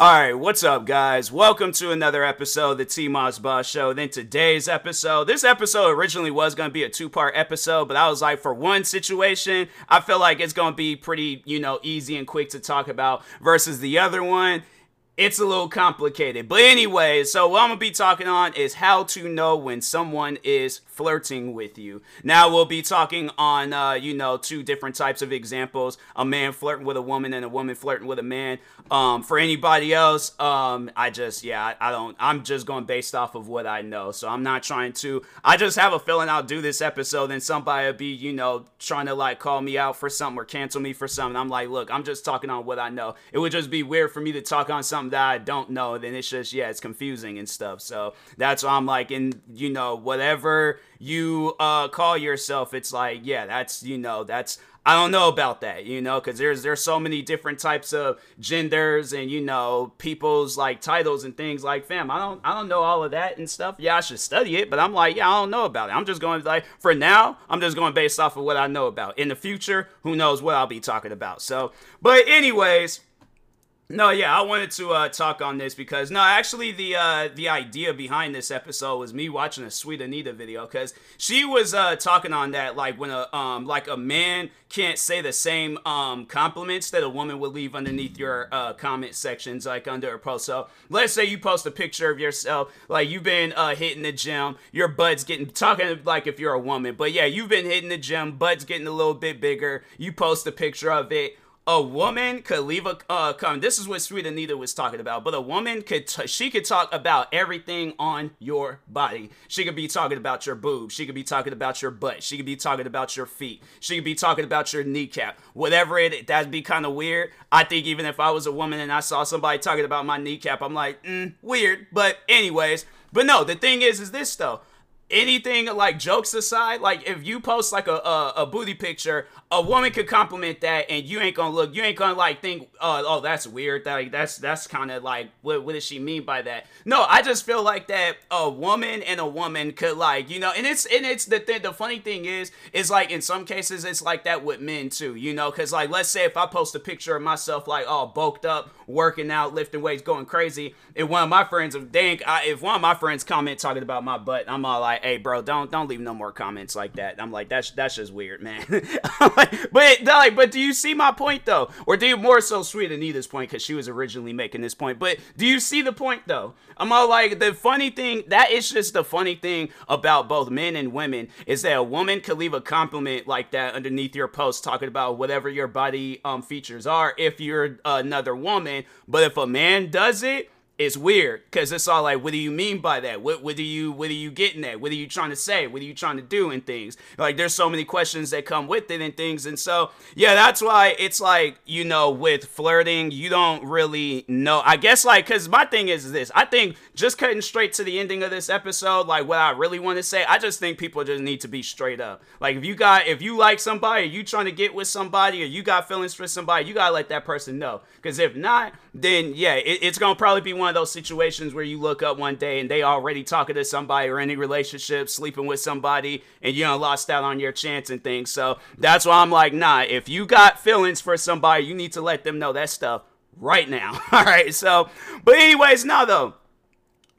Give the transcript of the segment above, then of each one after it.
All right, what's up, guys? Welcome to another episode of the T Moss Boss Show. Then today's episode, this episode originally was going to be a two part episode, but I was like, for one situation, I feel like it's going to be pretty, you know, easy and quick to talk about versus the other one it's a little complicated. But anyway, so what I'm gonna be talking on is how to know when someone is flirting with you. Now we'll be talking on, uh, you know, two different types of examples: a man flirting with a woman and a woman flirting with a man. Um, for anybody else, um, I just, yeah, I, I don't. I'm just going based off of what I know. So I'm not trying to. I just have a feeling I'll do this episode and somebody will be, you know, trying to like call me out for something or cancel me for something. I'm like, look, I'm just talking on what I know. It would just be weird for me to talk on something that I don't know, then it's just yeah, it's confusing and stuff. So that's why I'm like, in you know, whatever you uh call yourself, it's like yeah, that's you know, that's I don't know about that, you know, because there's there's so many different types of genders and you know people's like titles and things like fam. I don't I don't know all of that and stuff. Yeah, I should study it, but I'm like yeah, I don't know about it. I'm just going like for now, I'm just going based off of what I know about. In the future, who knows what I'll be talking about. So, but anyways. No, yeah, I wanted to uh, talk on this because no, actually, the uh, the idea behind this episode was me watching a Sweet Anita video because she was uh, talking on that like when a um like a man can't say the same um compliments that a woman would leave underneath your uh, comment sections like under a post. So let's say you post a picture of yourself like you've been uh, hitting the gym, your butt's getting talking like if you're a woman, but yeah, you've been hitting the gym, butt's getting a little bit bigger. You post a picture of it a woman could leave a uh, comment. This is what Sweet Anita was talking about. But a woman could t- she could talk about everything on your body. She could be talking about your boobs. She could be talking about your butt. She could be talking about your feet. She could be talking about your kneecap. Whatever it that'd be kind of weird. I think even if I was a woman and I saw somebody talking about my kneecap, I'm like, mm, weird. But anyways, but no, the thing is, is this though anything like jokes aside, like if you post like a, a, a booty picture, a woman could compliment that, and you ain't gonna look, you ain't gonna like think, oh, oh, that's weird. That like, that's that's kind of like, what what does she mean by that? No, I just feel like that a woman and a woman could like, you know, and it's and it's the thing. The funny thing is, is like in some cases it's like that with men too, you know, because like let's say if I post a picture of myself like all bulked up, working out, lifting weights, going crazy, and one of my friends, if dang, I, if one of my friends comment talking about my butt, I'm all like, hey, bro, don't don't leave no more comments like that. I'm like, that's that's just weird, man. but like, but do you see my point though, or do you more so Sweet Anita's point because she was originally making this point? But do you see the point though? I'm all like, the funny thing that is just the funny thing about both men and women is that a woman could leave a compliment like that underneath your post talking about whatever your body um features are if you're another woman, but if a man does it it's weird because it's all like, what do you mean by that? What what are you what are you getting at? What are you trying to say? What are you trying to do and things? Like there's so many questions that come with it and things. And so yeah, that's why it's like, you know, with flirting, you don't really know. I guess like cause my thing is this. I think just cutting straight to the ending of this episode, like what I really want to say, I just think people just need to be straight up. Like if you got if you like somebody, you trying to get with somebody, or you got feelings for somebody, you gotta let that person know. Cause if not, then yeah, it, it's gonna probably be one one of those situations where you look up one day and they already talking to somebody or any relationship, sleeping with somebody, and you know lost out on your chance and things. So that's why I'm like, nah. If you got feelings for somebody, you need to let them know that stuff right now. All right. So, but anyways, now though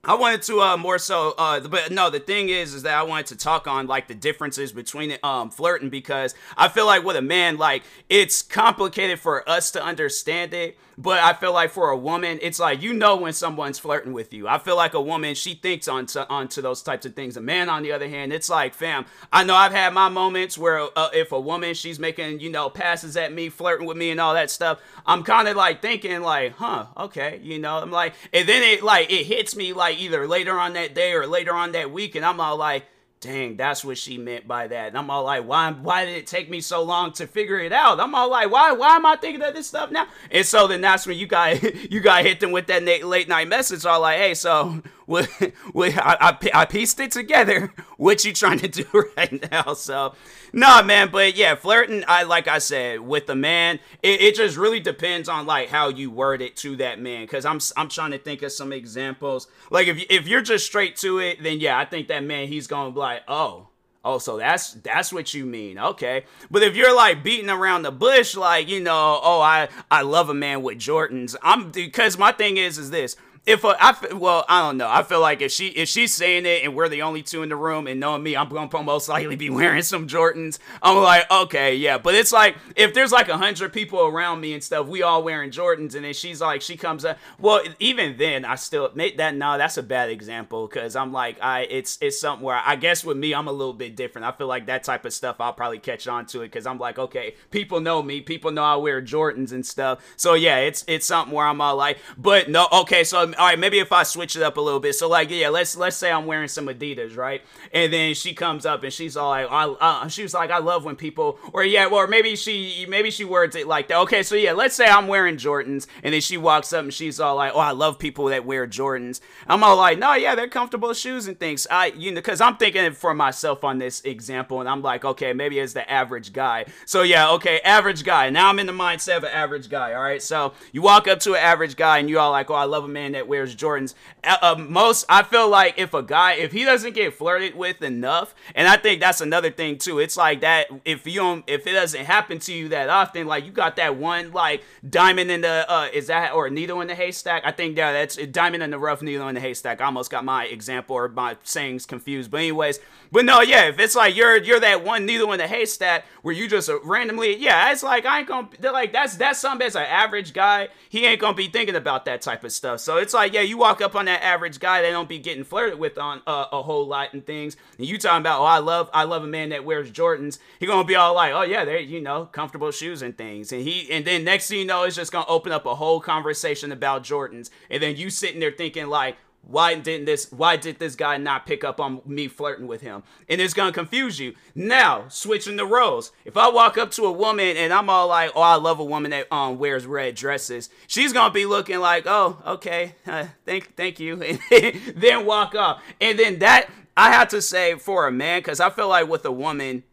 I wanted to uh more so uh but no the thing is is that I wanted to talk on like the differences between um flirting because I feel like with a man like it's complicated for us to understand it but I feel like for a woman it's like you know when someone's flirting with you. I feel like a woman she thinks onto onto those types of things. A man on the other hand it's like fam I know I've had my moments where uh, if a woman she's making you know passes at me flirting with me and all that stuff I'm kind of like thinking like huh okay you know? I'm like and then it like it hits me like either later on that day or later on that week, and I'm all like, dang, that's what she meant by that. And I'm all like, why why did it take me so long to figure it out? I'm all like, why why am I thinking of this stuff now? And so then that's when you got you got hit them with that late night message. All like, hey, so what, what I, I, I pieced it together. What you trying to do right now? So nah, man. But yeah, flirting. I like I said with the man, it, it just really depends on like how you word it to that man. Cause I'm I'm trying to think of some examples. Like if if you're just straight to it, then yeah, I think that man he's gonna be like, oh. Oh, so that's that's what you mean. Okay. But if you're like beating around the bush like, you know, oh, I I love a man with Jordans. I'm because my thing is is this if a, I well, I don't know. I feel like if she if she's saying it and we're the only two in the room and knowing me, I'm gonna most likely be wearing some Jordans. I'm like, okay, yeah. But it's like if there's like a hundred people around me and stuff, we all wearing Jordans, and then she's like, she comes up. Well, even then, I still make that. No, that's a bad example because I'm like, I it's it's something where I guess with me, I'm a little bit different. I feel like that type of stuff, I'll probably catch on to it because I'm like, okay, people know me, people know I wear Jordans and stuff. So yeah, it's it's something where I'm all like, but no, okay, so all right, maybe if I switch it up a little bit. So like, yeah, let's let's say I'm wearing some Adidas, right? And then she comes up and she's all like, I, uh, she was like, I love when people, or yeah, or maybe she maybe she words it like that. Okay, so yeah, let's say I'm wearing Jordans, and then she walks up and she's all like, Oh, I love people that wear Jordans. I'm all like, No, yeah, they're comfortable shoes and things. I you know, because I'm thinking for myself on this example, and I'm like, okay, maybe it's the average guy. So yeah, okay, average guy. Now I'm in the mindset of an average guy. All right, so you walk up to an average guy and you all like, Oh, I love a man that wears Jordans. Uh, most, I feel like if a guy, if he doesn't get flirted with enough, and I think that's another thing too. It's like that if you don't, if it doesn't happen to you that often, like you got that one like diamond in the, uh, is that or needle in the haystack? I think yeah, that's a diamond in the rough, needle in the haystack. I almost got my example or my sayings confused, but anyways, but no, yeah, if it's like you're you're that one needle in the haystack where you just uh, randomly, yeah, it's like I ain't gonna, like that's that's something as an average guy, he ain't gonna be thinking about that type of stuff. So it's like yeah, you walk up on that average guy, they don't be getting flirted with on uh, a whole lot and things. And you talking about, oh, I love, I love a man that wears Jordans. He gonna be all like, oh yeah, they're you know comfortable shoes and things. And he, and then next thing you know, it's just gonna open up a whole conversation about Jordans. And then you sitting there thinking like, why didn't this why did this guy not pick up on me flirting with him? And it's gonna confuse you. Now switching the roles. If i walk up to a woman and i'm all like oh i love a woman that um wears red dresses she's gonna be looking like oh okay uh, thank thank you and then walk off. And then that i have to say for a man because i feel like with a woman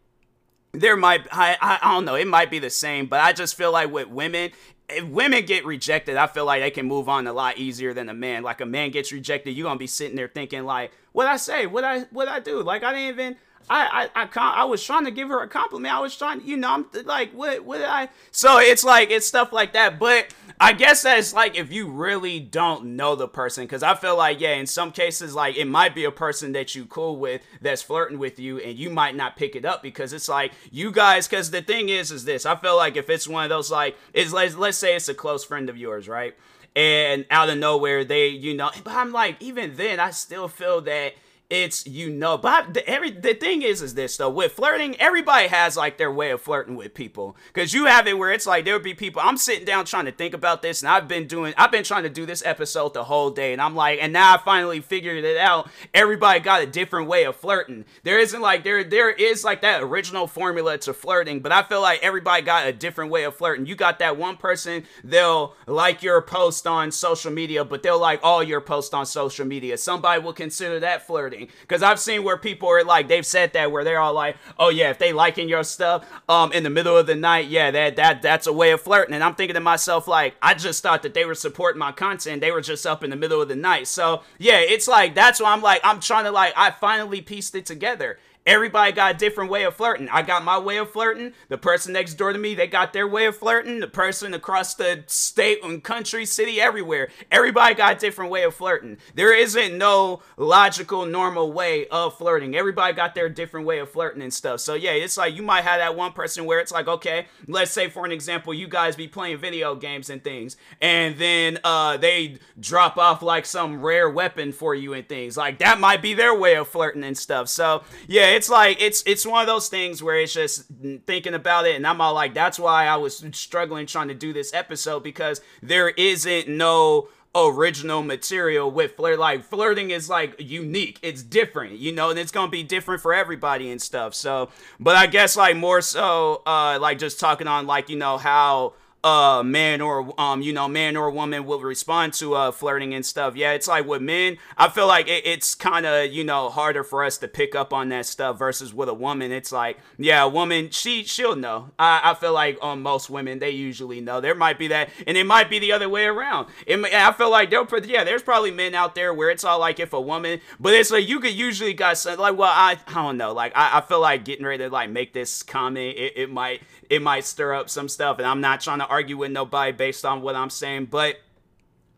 there might I, I, I don't know it might be the same but i just feel like with women if women get rejected, I feel like they can move on a lot easier than a man. Like a man gets rejected, you're gonna be sitting there thinking like, what I say, what I what I do? Like I didn't even I, I, I, I was trying to give her a compliment. I was trying, you know, I'm like, what, what I? So it's like, it's stuff like that. But I guess that's like if you really don't know the person, because I feel like, yeah, in some cases, like it might be a person that you cool with that's flirting with you, and you might not pick it up because it's like you guys. Because the thing is, is this? I feel like if it's one of those like, is let's let's say it's a close friend of yours, right? And out of nowhere, they, you know, but I'm like, even then, I still feel that it's you know but the, every the thing is is this though. With flirting everybody has like their way of flirting with people. Because you have it where it's like there would be people i'm sitting down trying to think about this and i've been doing i've been trying to do this episode the whole day and i'm like and now i finally figured it out. Everybody got a different way of flirting. There isn't like there there is like that original formula to flirting but i feel like everybody got a different way of flirting. You got that one person they'll like your post on social media but they'll like all your posts on social media. Somebody will consider that flirting flirting. Because I've seen where people are like, they've said that where they're all like, oh yeah, if they liking your stuff um in the middle of the night, yeah, that that that's a way of flirting. And I'm thinking to myself, like, I just thought that they were supporting my content. They were just up in the middle of the night. So yeah, it's like that's why I'm like, I'm trying to like, I finally pieced it together everybody got a different way of flirting. I got my way of flirting. The person next door to me, they got their way of flirting. The person across the state and country, city, everywhere, everybody got a different way of flirting. There isn't no logical, normal way of flirting. Everybody got their different way of flirting and stuff. So yeah, it's like you might have that one person where it's like, okay, let's say for an example, you guys be playing video games and things, and then uh, they drop off like some rare weapon for you and things. Like that might be their way of flirting and stuff. So yeah, it's like it's it's one of those things where it's just thinking about it, and I'm all like, that's why I was struggling trying to do this episode because there isn't no original material with flirt. Like flirting is like unique. It's different, you know, and it's gonna be different for everybody and stuff. So, but I guess like more so, uh, like just talking on like you know how uh man or um you know man or woman will respond to uh flirting and stuff. Yeah it's like with men i feel like it, it's kind of you know harder for us to pick up on that stuff versus with a woman. It's like yeah a woman she she'll know. I i feel like on um, most women they usually know. There might be that and it might be the other way around. It, i feel like they'll yeah there's probably men out there where it's all like if a woman but it's like you could usually got some like well i i don't know. Like i, I feel like getting ready to like make this comment it, it might it might stir up some stuff and i'm not trying to argue with nobody based on what I'm saying, but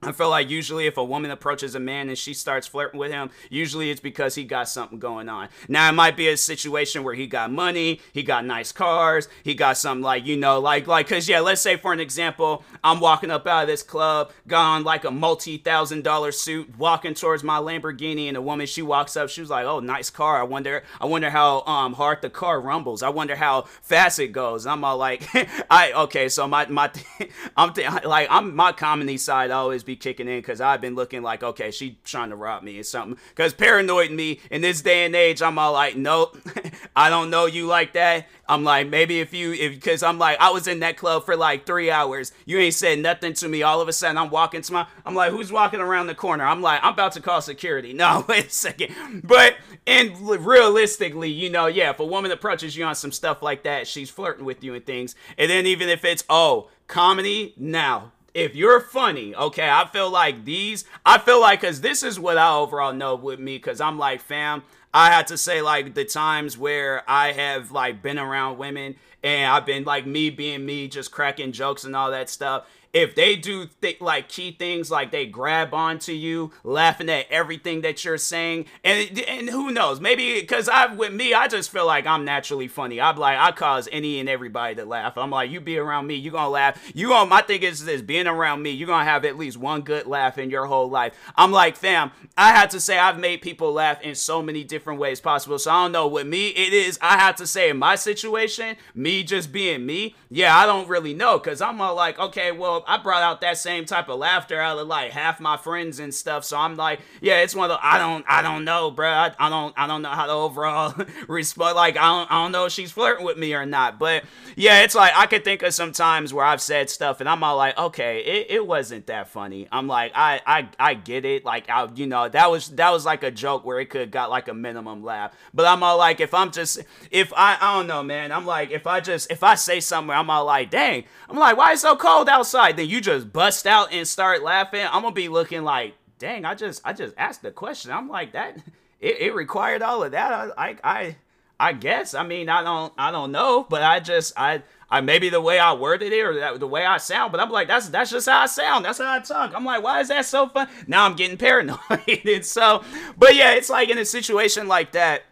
I feel like usually if a woman approaches a man and she starts flirting with him, usually it's because he got something going on. Now it might be a situation where he got money, he got nice cars, he got something like you know, like like because yeah, let's say for an example, I'm walking up out of this club, gone like a multi-thousand dollar suit, walking towards my Lamborghini, and a woman she walks up, she was like, "Oh, nice car. I wonder, I wonder how um hard the car rumbles. I wonder how fast it goes." I'm all like, "I okay." So my my I'm th- like I'm my comedy side always be kicking in because I've been looking like, okay, she's trying to rob me or something. Because paranoid me in this day and age, I'm all like, nope, I don't know you like that. I'm like, maybe if you, if, because I'm like, I was in that club for like three hours. You ain't said nothing to me. All of a sudden, I'm walking to my, I'm like, who's walking around the corner? I'm like, I'm about to call security. No, wait a second. But, and realistically, you know, yeah, if a woman approaches you on some stuff like that, she's flirting with you and things. And then even if it's, oh, comedy, now if you're funny, okay, I feel like these, I feel like, because this is what I overall know with me, because I'm like, fam, I had to say, like, the times where I have, like, been around women and I've been, like, me being me, just cracking jokes and all that stuff if they do th- like key things like they grab onto you laughing at everything that you're saying and and who knows maybe because i with me i just feel like i'm naturally funny. I'm like i cause any and everybody to laugh. I'm like you be around me you gonna laugh. You gonna my thing is this being around me you're gonna have at least one good laugh in your whole life. I'm like fam i had to say i've made people laugh in so many different ways possible. So i don't know with me it is i have to say in my situation me just being me yeah i don't really know because i'm all like okay well I brought out that same type of laughter out of like half my friends and stuff. So I'm like, yeah, it's one of the I don't I don't know, bro. I, I don't I don't know how to overall respond. Like I don't I don't know if she's flirting with me or not. But yeah, it's like I could think of some times where I've said stuff and I'm all like, okay, it, it wasn't that funny. I'm like, I I I get it. Like I you know that was that was like a joke where it could got like a minimum laugh. But I'm all like, if I'm just if I I don't know, man. I'm like, if I just if I say somewhere, I'm all like, dang. I'm like, why is it so cold outside? Like then you just bust out and start laughing, I'm gonna be looking like, dang, I just I just asked the question. I'm like that it, it required all of that. I, I I guess. I mean, I don't I don't know, but I just I I maybe the way I worded it or that, the way I sound, but I'm like that's that's just how I sound. That's how I talk. I'm like, why is that so fun? Now I'm getting paranoid. and so, but yeah, it's like in a situation like that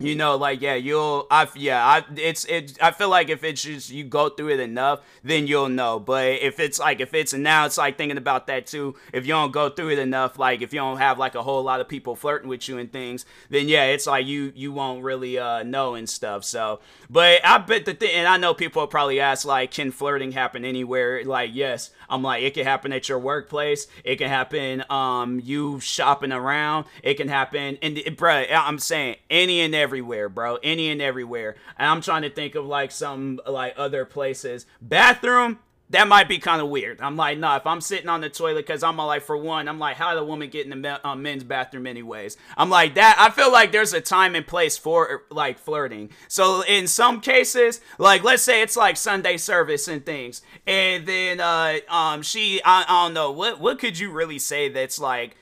you know like yeah you'll i yeah i it's it i feel like if it's just you go through it enough then you'll know. But if it's like if it's and now it's like thinking about that too if you don't go through it enough like if you don't have like a whole lot of people flirting with you and things then yeah it's like you you won't really uh know and stuff so. But i bet the thing and i know people probably ask like can flirting happen anywhere? Like yes. I'm like it can happen at your workplace. It can happen um you shopping around. It can happen and bruh i'm saying any and every everywhere, bro. Any and everywhere. And I'm trying to think of like some like other places. Bathroom, that might be kind of weird. I'm like, nah, if I'm sitting on the toilet, because I'm like, for one, I'm like, how did a woman get in the uh, men's bathroom anyways? I'm like, that, I feel like there's a time and place for like flirting. So in some cases, like, let's say it's like Sunday service and things, and then, uh, um, she, I, I don't know, what, what could you really say that's like,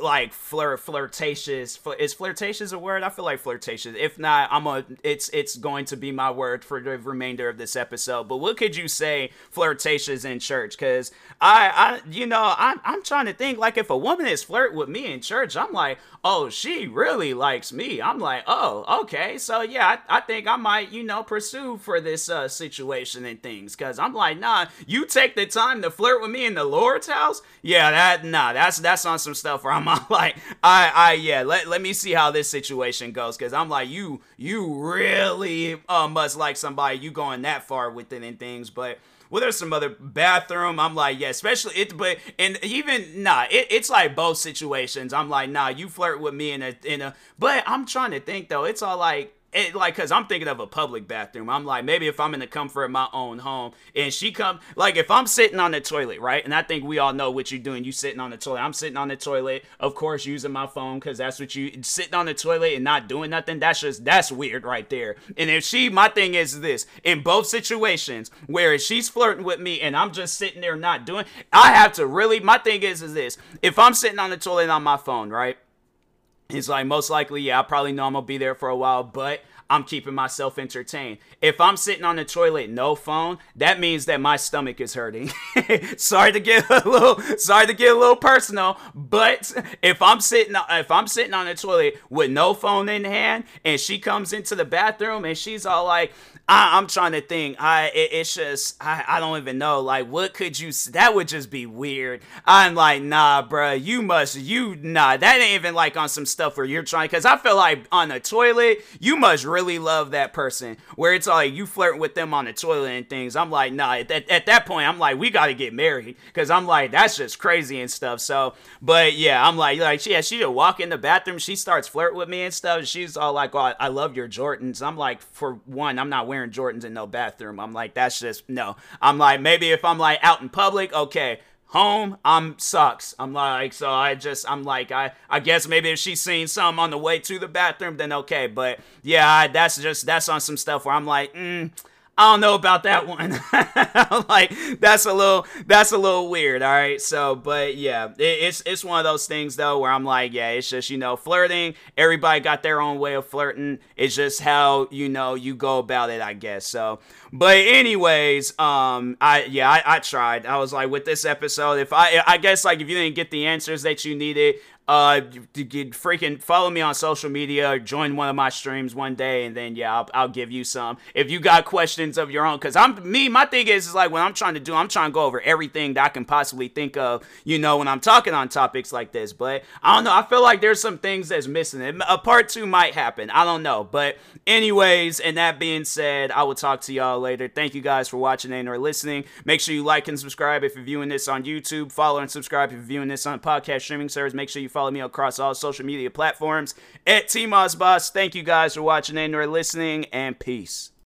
like flirt flirtatious is flirtatious a word? I feel like flirtatious. If not i'm a it's it's going to be my word for the remainder of this episode. But what could you say flirtatious in church? Because i i you know I'm, I'm trying to think like if a woman is flirt with me in church i'm like oh she really likes me. I'm like oh okay. So yeah i, I think i might you know pursue for this uh situation and things. Because i'm like nah you take the time to flirt with me in the lord's house? Yeah that nah that's that's on some stuff where i'm I'm like, I, I, yeah, let, let me see how this situation goes. Cause I'm like, you, you really uh, must like somebody you going that far with it and things. But well, there's some other bathroom. I'm like, yeah, especially it, but and even nah, it, it's like both situations. I'm like, nah, you flirt with me in a in a, but I'm trying to think though. It's all like it, like because i'm thinking of a public bathroom. I'm like maybe if i'm in the comfort of my own home and she come like if i'm sitting on the toilet right and i think we all know what you're doing you sitting on the toilet. I'm sitting on the toilet of course using my phone because that's what you sitting on the toilet and not doing nothing that's just that's weird right there. And if she my thing is this in both situations where she's flirting with me and i'm just sitting there not doing i have to really my thing is is this. If i'm sitting on the toilet on my phone right He's like, most likely, yeah, I probably know I'm gonna be there for a while, but I'm keeping myself entertained. If I'm sitting on the toilet, no phone, that means that my stomach is hurting. sorry to get a little, sorry to get a little personal, but if I'm sitting, if I'm sitting on the toilet with no phone in hand, and she comes into the bathroom and she's all like, I, am trying to think. I it, it's just I, I don't even know. Like, what could you? That would just be weird. I'm like, nah, bruh. You must you nah. That ain't even like on some stuff where you're trying. Cause I feel like on the toilet, you must really love that person. Where it's like you flirting with them on the toilet and things. I'm like, nah. At, at that point, I'm like, we got to get married. Cause I'm like, that's just crazy and stuff. So, but yeah, I'm like, like yeah, she just walk in the bathroom. She starts flirting with me and stuff. She's all like, oh, I, I love your Jordans. I'm like, for one, I'm not wearing Jordans in no bathroom. I'm like, that's just no. I'm like, maybe if I'm like out in public, okay. Home, I'm sucks. I'm like, so I just, I'm like, I, I guess maybe if she's seen some on the way to the bathroom, then okay. But yeah, I, that's just, that's on some stuff where I'm like, mm, I don't know about that one. like that's a little that's a little weird. All right. So, but yeah, it, it's it's one of those things though where I'm like, yeah, it's just you know flirting. Everybody got their own way of flirting. It's just how you know you go about it, I guess. So, but anyways, um, I yeah, I, I tried. I was like with this episode, if I I guess like if you didn't get the answers that you needed, uh freaking follow me on social media join one of my streams one day and then yeah I'll, I'll give you some. If you got questions of your own because i'm me my thing is, is like when i'm trying to do i'm trying to go over everything that i can possibly think of you know when i'm talking on topics like this. But i don't know i feel like there's some things that's missing. A part two might happen i don't know. But anyways and that being said i will talk to y'all later. Thank you guys for watching and or listening. Make sure you like and subscribe if you're viewing this on youtube. Follow and subscribe if you're viewing this on podcast streaming service. Make sure you follow me across all social media platforms at Boss. Thank you guys for watching and or listening, and peace.